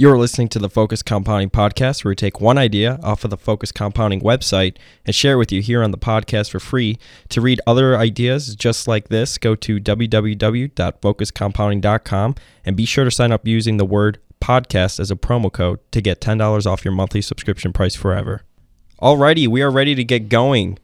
You're listening to the Focus Compounding Podcast, where we take one idea off of the Focus Compounding website and share it with you here on the podcast for free. To read other ideas just like this, go to www.focuscompounding.com and be sure to sign up using the word podcast as a promo code to get $10 off your monthly subscription price forever. Alrighty, we are ready to get going.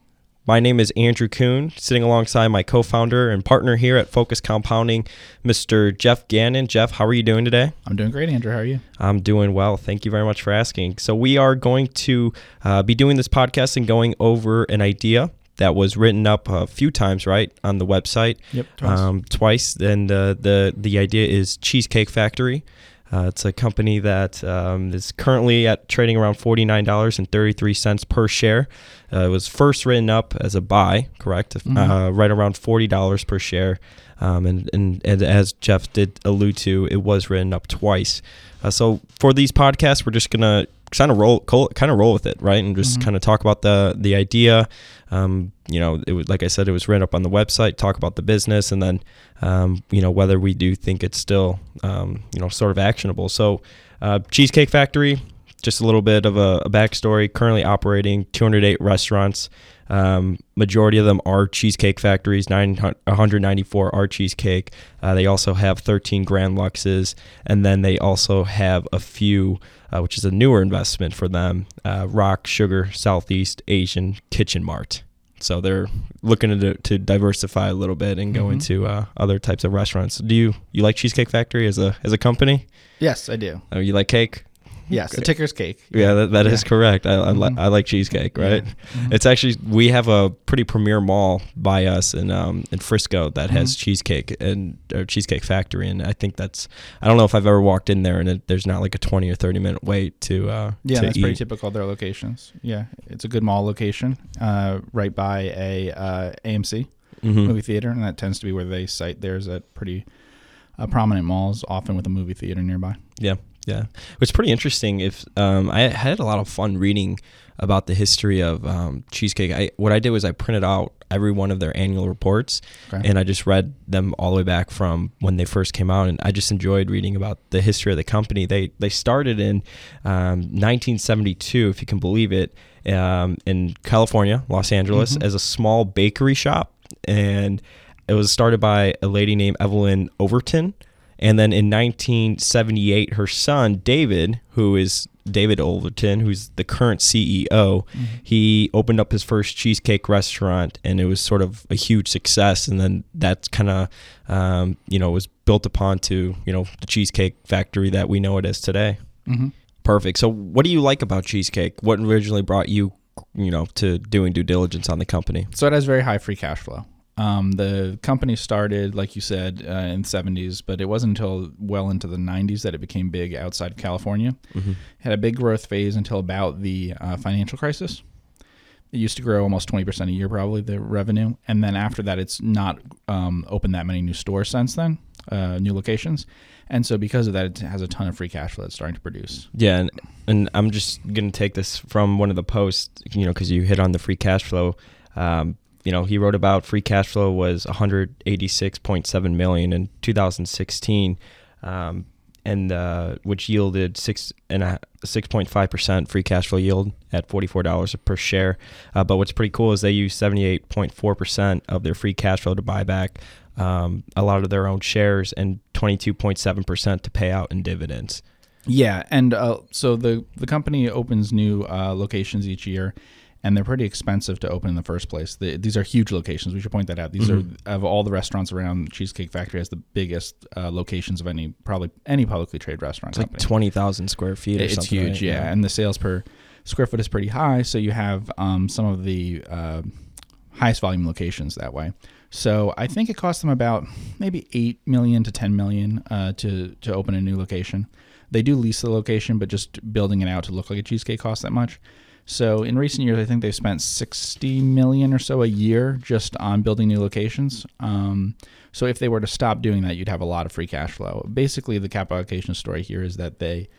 My name is Andrew Kuhn, sitting alongside my co founder and partner here at Focus Compounding, Mr. Geoff Gannon. Geoff, how are you doing today? I'm doing great, Andrew. How are you? I'm doing well. Thank you very much for asking. So, we are going to uh, be doing this podcast and going over an idea that was written up a few times, right, on the website. Yep, twice. Um, twice. And uh, the the idea is Cheesecake Factory. Uh, it's a company that um, is currently at trading around forty nine dollars and thirty three cents per share. Uh, it was first written up as a buy, correct? Mhm. Uh, right around forty dollars per share. Um, and, and and as Geoff did allude to, it was written up twice. Uh, so for these podcasts, we're just gonna kind of roll, kind of roll with it, right? And just Mhm. kind of talk about the the idea. Um, you know, it was like I said, it was written up on the website. Talk about the business, and then um, you know whether we do think it's still um, you know sort of actionable. So, uh, Cheesecake Factory, just a little bit of a, a backstory. Currently operating 208 restaurants. Um, majority of them are cheesecake factories. 900 194 are cheesecake. Uh, they also have 13 Grand Luxes, and then they also have a few, uh, which is a newer investment for them. Uh, Rock Sugar Southeast Asian Kitchen Mart. So they're looking to, to diversify a little bit and go Mhm. into uh, other types of restaurants. Do you you like Cheesecake Factory as a as a company? Yes, I do. Oh, you like cake? Yes, the ticker's cake. Yeah, that, that is Yeah. correct. I, I, li- Mhm. I like cheesecake, right? Yeah. Mhm. It's actually we have a pretty premier mall by us in um in Frisco that has Mhm. cheesecake and or cheesecake factory, and I think that's I don't know if I've ever walked in there and it, there's not like a twenty or thirty minute wait to uh yeah, to that's eat. pretty typical of their locations. Yeah, it's a good mall location, uh, right by a uh, AMC Mhm. movie theater, and that tends to be where they site theirs at pretty uh, prominent malls, often with a movie theater nearby. Yeah, yeah. It's pretty interesting. If um, I had a lot of fun reading about the history of um, cheesecake. I what I did was I printed out every one of their annual reports, Okay. and I just read them all the way back from when they first came out, and I just enjoyed reading about the history of the company. They they started in um, 1972, if you can believe it, um, in California, Los Angeles, Mhm. as a small bakery shop, and it was started by a lady named Evelyn Overton. And then in 1978, her son, David, who is David Overton, who's the current CEO, Mhm. he opened up his first cheesecake restaurant and it was sort of a huge success. And then that's kind of, um, you know, was built upon to, you know, the cheesecake factory that we know it as today. Mhm. Perfect. So, what do you like about cheesecake? What originally brought you, you know, to doing due diligence on the company? So it has very high free cash flow. Um, the company started, like you said, uh, in the 70s, but it wasn't until well into the 90s that it became big outside California. Mm-hmm. Had a big growth phase until about the uh, financial crisis. It used to grow almost 20% a year, probably, the revenue. And then after that, it's not um, opened that many new stores since then, uh, new locations. And so because of that, it has a ton of free cash flow that's starting to produce. Yeah, and, and I'm just gonna take this from one of the posts, you know, because you hit on the free cash flow. Um, you know, he wrote about free cash flow was 186.7 million in 2016, um, and uh, which yielded six and a 6.5 percent free cash flow yield at 44 dollars per share. Uh, but what's pretty cool is they use 78.4 percent of their free cash flow to buy back um, a lot of their own shares and 22.7 percent to pay out in dividends. Yeah, and uh, so the the company opens new uh, locations each year, and they're pretty expensive to open in the first place. The, these are huge locations. We should point that out. These Mhm. are of all the restaurants around. Cheesecake Factory has the biggest uh, locations of any probably any publicly traded restaurant It's like 20,000 square feet or it's huge, right? yeah. and the sales per square foot is pretty high. So you have um, some of the uh, highest volume locations that way. So I think it costs them about maybe eight million to ten million uh, to to open a new location. They do lease the location, but just building it out to look like a cheesecake costs that much. So in recent years, I think they've spent sixty million or so a year just on building new locations. Um, so if they were to stop doing that, you'd have a lot of free cash flow. Basically, the capital allocation story here is that they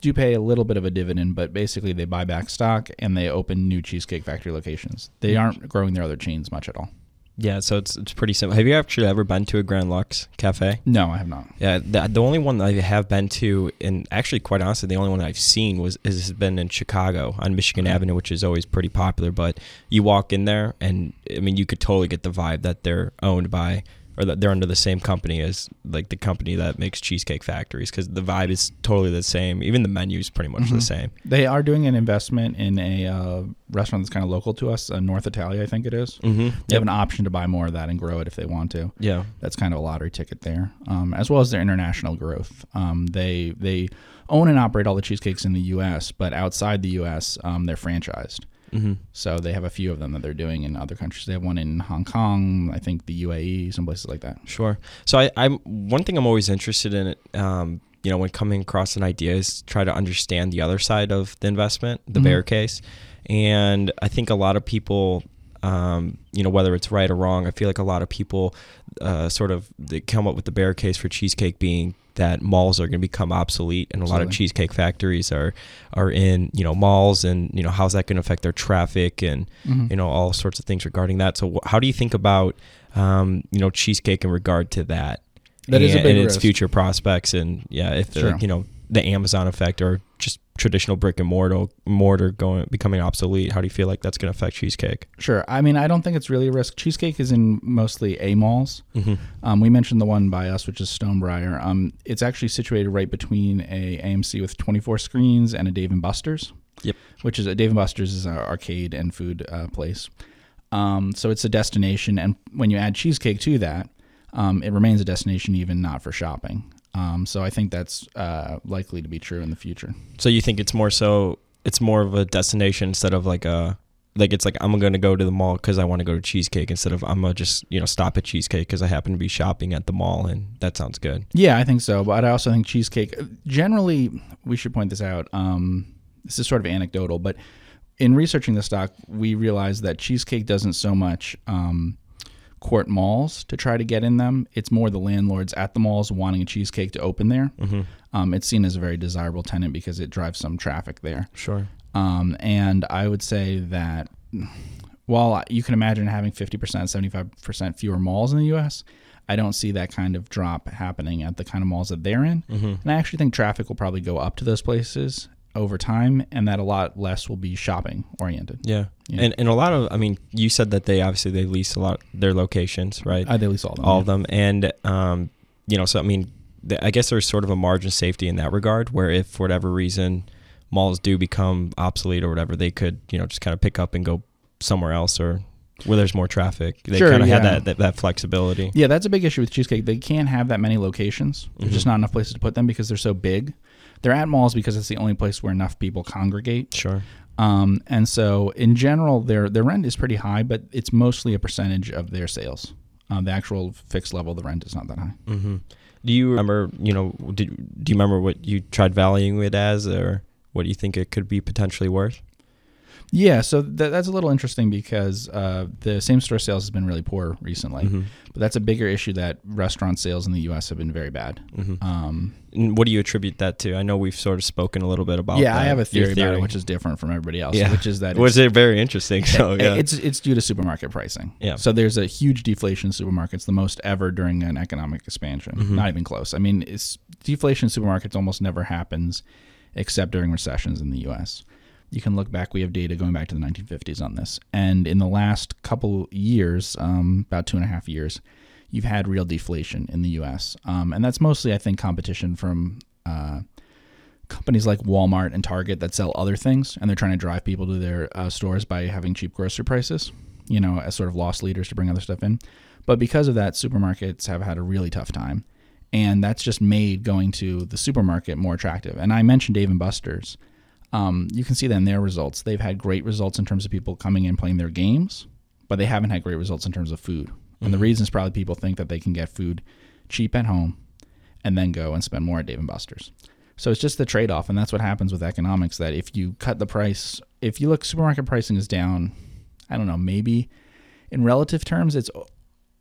do pay a little bit of a dividend, but basically they buy back stock and they open new Cheesecake Factory locations. They aren't growing their other chains much at all. Yeah, so it's it's pretty simple. Have you actually ever been to a Grand Lux cafe? No, I have not. Yeah, the, the only one that I have been to, and actually, quite honestly, the only one I've seen was has been in Chicago on Michigan Avenue, which is always pretty popular. But you walk in there, and I mean, you could totally get the vibe that they're owned by or that they're under the same company as like the company that makes cheesecake factories because the vibe is totally the same even the menu is pretty much Mhm. the same They are doing an investment in a uh, restaurant that's kind of local to us, uh, North Italia, I think it is. mm-hmm. They have an option to buy more of that and grow it if they want to. yeah That's kind of a lottery ticket there, um, as well as their international growth. Um, they they own and operate all the cheesecakes in the U.S., but outside the U.S., um, they're franchised. Mm-hmm. So they have a few of them that they're doing in other countries. They have one in Hong Kong, I think the UAE, some places like that. Sure. So I, I'm one thing I'm always interested in. Um, you know, when coming across an idea, is try to understand the other side of the investment, the Mhm. bear case, and I think a lot of people. Um, you know whether it's right or wrong. I feel like a lot of people uh, sort of they come up with the bear case for cheesecake being that malls are going to become obsolete, and a lot of cheesecake factories are are in you know malls, and you know how's that going to affect their traffic and Mhm. you know all sorts of things regarding that. So how do you think about um, you know cheesecake in regard to that? That is a and, big and its future prospects and yeah, if Sure. you know the Amazon effect or just traditional brick and mortar mortar going becoming obsolete. How do you feel like that's going to affect cheesecake? Sure. I mean, I don't think it's really a risk. Cheesecake is in mostly A malls. Mm-hmm. Um, we mentioned the one by us, which is Stonebriar. Um, it's actually situated right between a AMC with 24 screens and a Dave and Buster's. Yep. Which is a Dave and Buster's is our arcade and food uh, place. Um, so it's a destination, and when you add cheesecake to that, um, it remains a destination, even not for shopping. Um, so I think that's uh, likely to be true in the future. So you think it's more so it's more of a destination instead of like a like it's like I'm going to go to the mall because I want to go to cheesecake instead of I'm gonna just you know stop at cheesecake because I happen to be shopping at the mall and that sounds good. Yeah, I think so. But I also think cheesecake. Generally, we should point this out. Um, this is sort of anecdotal, but in researching the stock, we realized that cheesecake doesn't so much um, court malls to try to get in them. It's more the landlords at the malls wanting a cheesecake to open there. Mm-hmm. Um, it's seen as a very desirable tenant because it drives some traffic there. Sure. Um, and I would say that while you can imagine having 50%, 75% fewer malls in the US, I don't see that kind of drop happening at the kind of malls that they're in. Mm-hmm. And I actually think traffic will probably go up to those places over time, and that a lot less will be shopping oriented. Yeah. Yeah. And and a lot of I mean you said that they obviously they lease a lot their locations right. I at least all of them. all yeah. of them and um you know so i mean th- i guess there's sort of a margin of safety in that regard where if for whatever reason malls do become obsolete or whatever they could you know just kind of pick up and go somewhere else or where there's more traffic they Sure, kind of yeah. that, that that flexibility Yeah, that's a big issue with cheesecake. They can't have that many locations. There's just Mhm. not enough places to put them because they're so big. They're at malls because it's the only place where enough people congregate. sure Um, and so in general, their their rent is pretty high, but it's mostly a percentage of their sales. Uh, the actual fixed level of the rent is not that high. hmm do you remember you know did, do you remember what you tried valuing it as or what do you think it could be potentially worth Yeah, so that, that's a little interesting because uh, the same store sales has been really poor recently. Mhm. But that's a bigger issue that restaurant sales in the U.S. have been very bad. Mhm. Um, And what do you attribute that to i know we've sort of spoken a little bit about yeah, I have a your theory, about it, which is different from everybody else. Yeah. which is that was it's- it very interesting so yeah it's it's due to supermarket pricing. Yeah. So there's a huge deflation in supermarkets, the most ever during an economic expansion. Mhm. Not even close. I mean, it's deflation in supermarkets almost never happens except during recessions in the U.S. You can look back. We have data going back to the 1950s on this, and in the last couple years, um, about two and a half years, you've had real deflation in the U.S. Um, and that's mostly, I think, competition from uh, companies like Walmart and Target that sell other things, and they're trying to drive people to their uh, stores by having cheap grocery prices, you know, as sort of loss leaders to bring other stuff in. But because of that, supermarkets have had a really tough time, and that's just made going to the supermarket more attractive. And I mentioned Dave and Buster's. Um, you can see that in their results. They've had great results in terms of people coming in playing their games, but they haven't had great results in terms of food. And the Mhm. reason is probably people think that they can get food cheap at home and then go and spend more at Dave and Buster's. So it's just the trade off, and that's what happens with economics. That if you cut the price, if you look, supermarket pricing is down. I don't know, maybe in relative terms, it's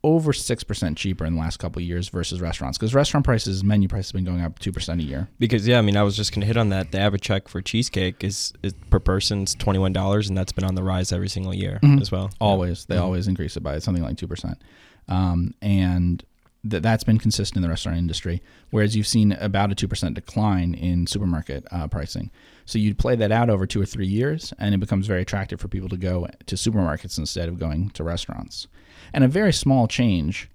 over six percent cheaper in the last couple of years versus restaurants because restaurant prices, menu prices, have been going up two percent a year. Because yeah, I mean, I was just gonna hit on that. The average check for cheesecake is, is per person is twenty one dollars, and that's been on the rise every single year Mhm. as well. Always, they Mhm. always increase it by something like two percent, um, and th- that's been consistent in the restaurant industry. Whereas you've seen about a two percent decline in supermarket uh, pricing. So you'd play that out over two or three years, and it becomes very attractive for people to go to supermarkets instead of going to restaurants. And a very small change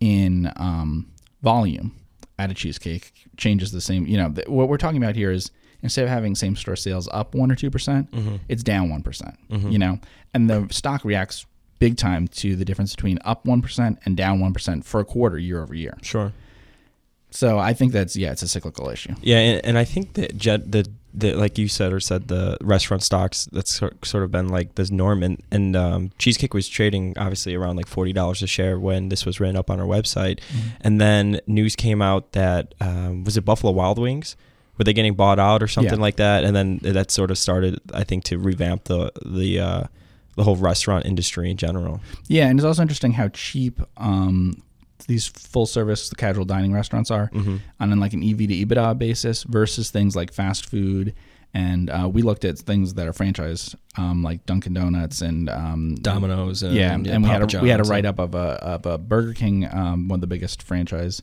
in um, volume at a cheesecake changes the same. You know, th- what we're talking about here is instead of having same store sales up one or two percent, Mm-hmm. it's down one You know, and the stock reacts big time to the difference between up one percent and down one percent for a quarter year over year. Sure. So I think that's yeah, it's a cyclical issue. Yeah, and, and I think that jet the the like you said or said the restaurant stocks that's sort of been like this norm and and um, cheesecake was trading obviously around like forty dollars a share when this was written up on our website, and then news came out that um, was it Buffalo Wild Wings. Were they getting bought out or something Yeah. like that? And then that sort of started, I think, to revamp the the uh, the whole restaurant industry in general. Yeah, and it's also interesting how cheap um, these full service the casual dining restaurants are Mm-hmm. on like an EV to EBITDA basis versus things like fast food. And uh, we looked at things that are franchise, um, like Dunkin' Donuts and um, Domino's and yeah, and we had a we had a write up of a of a Burger King, um, one of the biggest franchise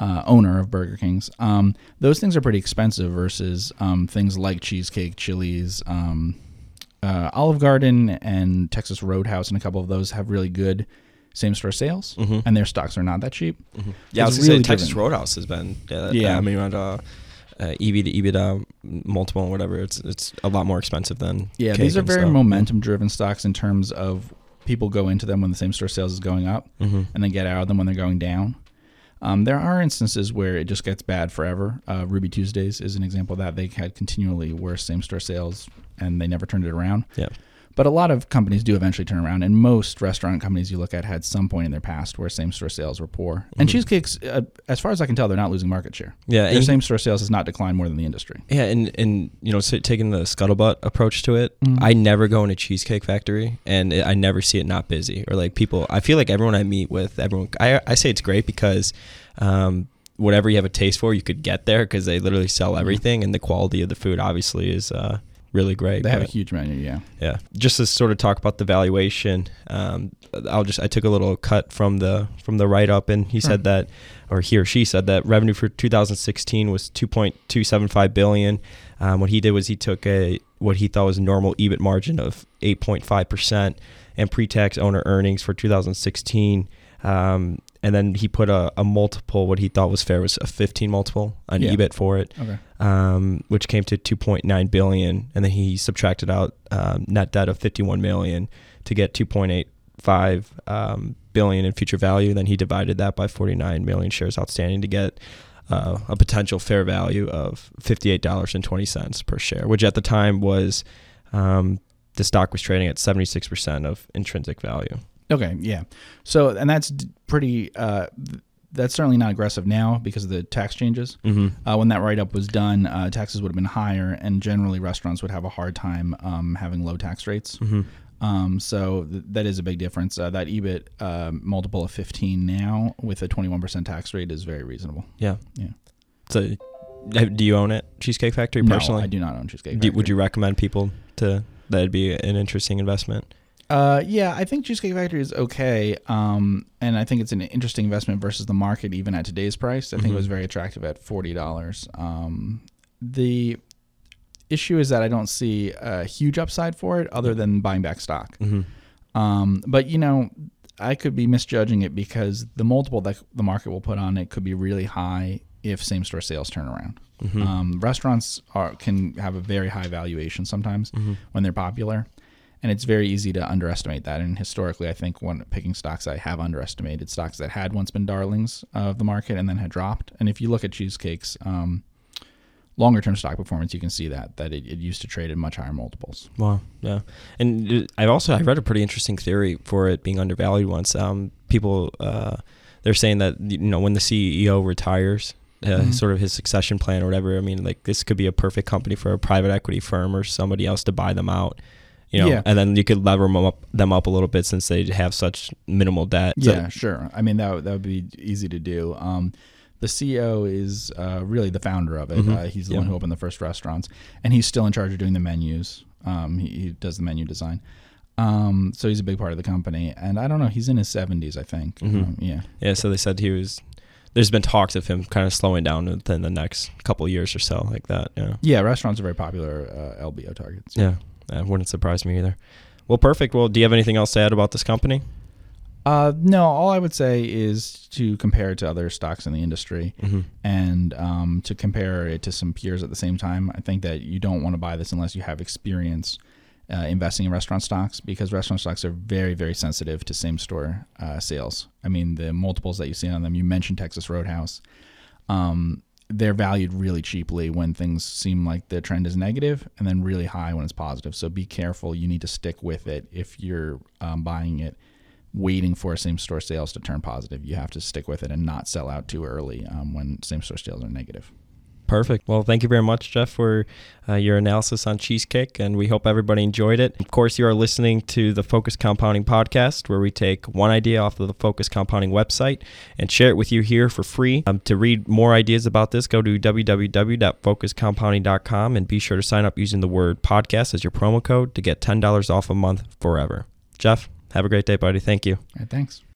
uh, owner of Burger Kings. Um, those things are pretty expensive versus um, things like cheesecake, Chili's, um, uh, Olive Garden, and Texas Roadhouse, and a couple of those have really good same store sales, Mhm. and their stocks are not that cheap. Mhm. Yeah, I was really say Texas driven. Roadhouse has been. Yeah, Yeah. I mean, around uh, uh, EV to EBITDA multiple whatever. It's it's a lot more expensive than. Yeah, these are very momentum driven stocks in terms of people go into them when the same store sales is going up. Mhm. and then get out of them when they're going down. Um, there are instances where it just gets bad forever. Uh, Ruby Tuesdays is an example of that. They had continually worse same store sales and they never turned it around. Yeah. But a lot of companies do eventually turn around, and most restaurant companies you look at had some point in their past where same store sales were poor. And Mhm. cheesecakes, uh, as far as I can tell, they're not losing market share. Yeah, Their same store sales has not declined more than the industry. yeah, and and you know, so taking the scuttlebutt approach to it, Mhm. I never go in a cheesecake factory, and it, I never see it not busy or like people. I feel like everyone I meet with, everyone, I I say it's great because. Um, Whatever you have a taste for, you could get there because they literally sell everything, and the quality of the food obviously is uh, really great. They have a huge menu, yeah. Yeah, just to sort of talk about the valuation, um, I'll just I took a little cut from the from the write up, and he Sure. said that, or he or she said that revenue for 2016 was 2.275 billion. Um, what he did was he took a what he thought was a normal EBIT margin of 8.5 percent, and pre-tax owner earnings for 2016. Um, and then he put a, a multiple, what he thought was fair was a 15 multiple on Yeah. EBIT for it Okay. um, which came to 2.9 billion, and then he subtracted out um, net debt of 51 million to get 2.85 um, billion in future value. Then he divided that by 49 million shares outstanding to get uh, a potential fair value of $58.20 per share, which at the time was um, the stock was trading at 76% of intrinsic value. Okay, yeah. So, and that's pretty, uh, that's certainly not aggressive now because of the tax changes. Mm-hmm. Uh, when that write up was done, uh, taxes would have been higher, and generally restaurants would have a hard time um, having low tax rates. Mm-hmm. Um, so th- that is a big difference. Uh, that EBIT uh, multiple of 15 now with a 21% tax rate is very reasonable. Yeah. Yeah. So, do you own it, Cheesecake Factory, No, personally? I do not own Cheesecake Do, Factory. would you recommend people to that'd be an interesting investment? Uh, yeah, I think Cheesecake Factory is okay, um, and I think it's an interesting investment versus the market, even at today's price. I think it was Mhm. very attractive at forty dollars. Um, the issue is that I don't see a huge upside for it, other than buying back stock. Mm-hmm. Um, but you know, I could be misjudging it because the multiple that the market will put on it could be really high if same store sales turn around. Mm-hmm. Um, restaurants are can have a very high valuation sometimes mm-hmm. when they're popular. And it's very easy to underestimate that. And historically, I think when picking stocks, I have underestimated stocks that had once been darlings of the market and then had dropped. And if you look at cheesecakes, um, longer term stock performance, you can see that that it, it used to trade at much higher multiples. Wow. Yeah. And uh, I also I read a pretty interesting theory for it being undervalued once. Um, people uh, they're saying that you know when the CEO retires, uh, Mhm. sort of his succession plan or whatever. I mean, like this could be a perfect company for a private equity firm or somebody else to buy them out. You know, Yeah. and then you could lever them up, them up a little bit since they have such minimal debt. So- Yeah, sure. I mean that would- that would be easy to do. Um, the CEO is uh, really the founder of it. Mhm. Uh, he's the Yeah. one who opened the first restaurants, and he's still in charge of doing the menus. Um, he, he does the menu design. Um, so he's a big part of the company, and I don't know. He's in his seventies, I think. Mhm. Um, yeah. Yeah, so they said he was. There's been talks of him kind of slowing down within the next couple of years or so, like that. Yeah, Yeah, restaurants are very popular uh, LBO targets. yeah, that wouldn't surprise me either. Well, perfect. Well, do you have anything else to add about this company? Uh, no, all I would say is to compare it to other stocks in the industry Mm-hmm. and um, to compare it to some peers at the same time. I think that you don't want to buy this unless you have experience uh, investing in restaurant stocks because restaurant stocks are very, very sensitive to same store uh, sales. I mean, the multiples that you see on them, you mentioned Texas Roadhouse. Um, they're valued really cheaply when things seem like the trend is negative and then really high when it's positive. So be careful. You need to stick with it if you're um, buying it waiting for same store sales to turn positive. You have to stick with it and not sell out too early um, when same store sales are negative. Perfect. Well, thank you very much, Geoff, for uh, your analysis on cheesecake, and we hope everybody enjoyed it. Of course, you are listening to the Focus Compounding podcast, where we take one idea off of the Focus Compounding website and share it with you here for free. Um, to read more ideas about this, go to www.focuscompounding.com and be sure to sign up using the word podcast as your promo code to get $10 off a month forever. Geoff, have a great day, buddy. Thank you. Right, thanks.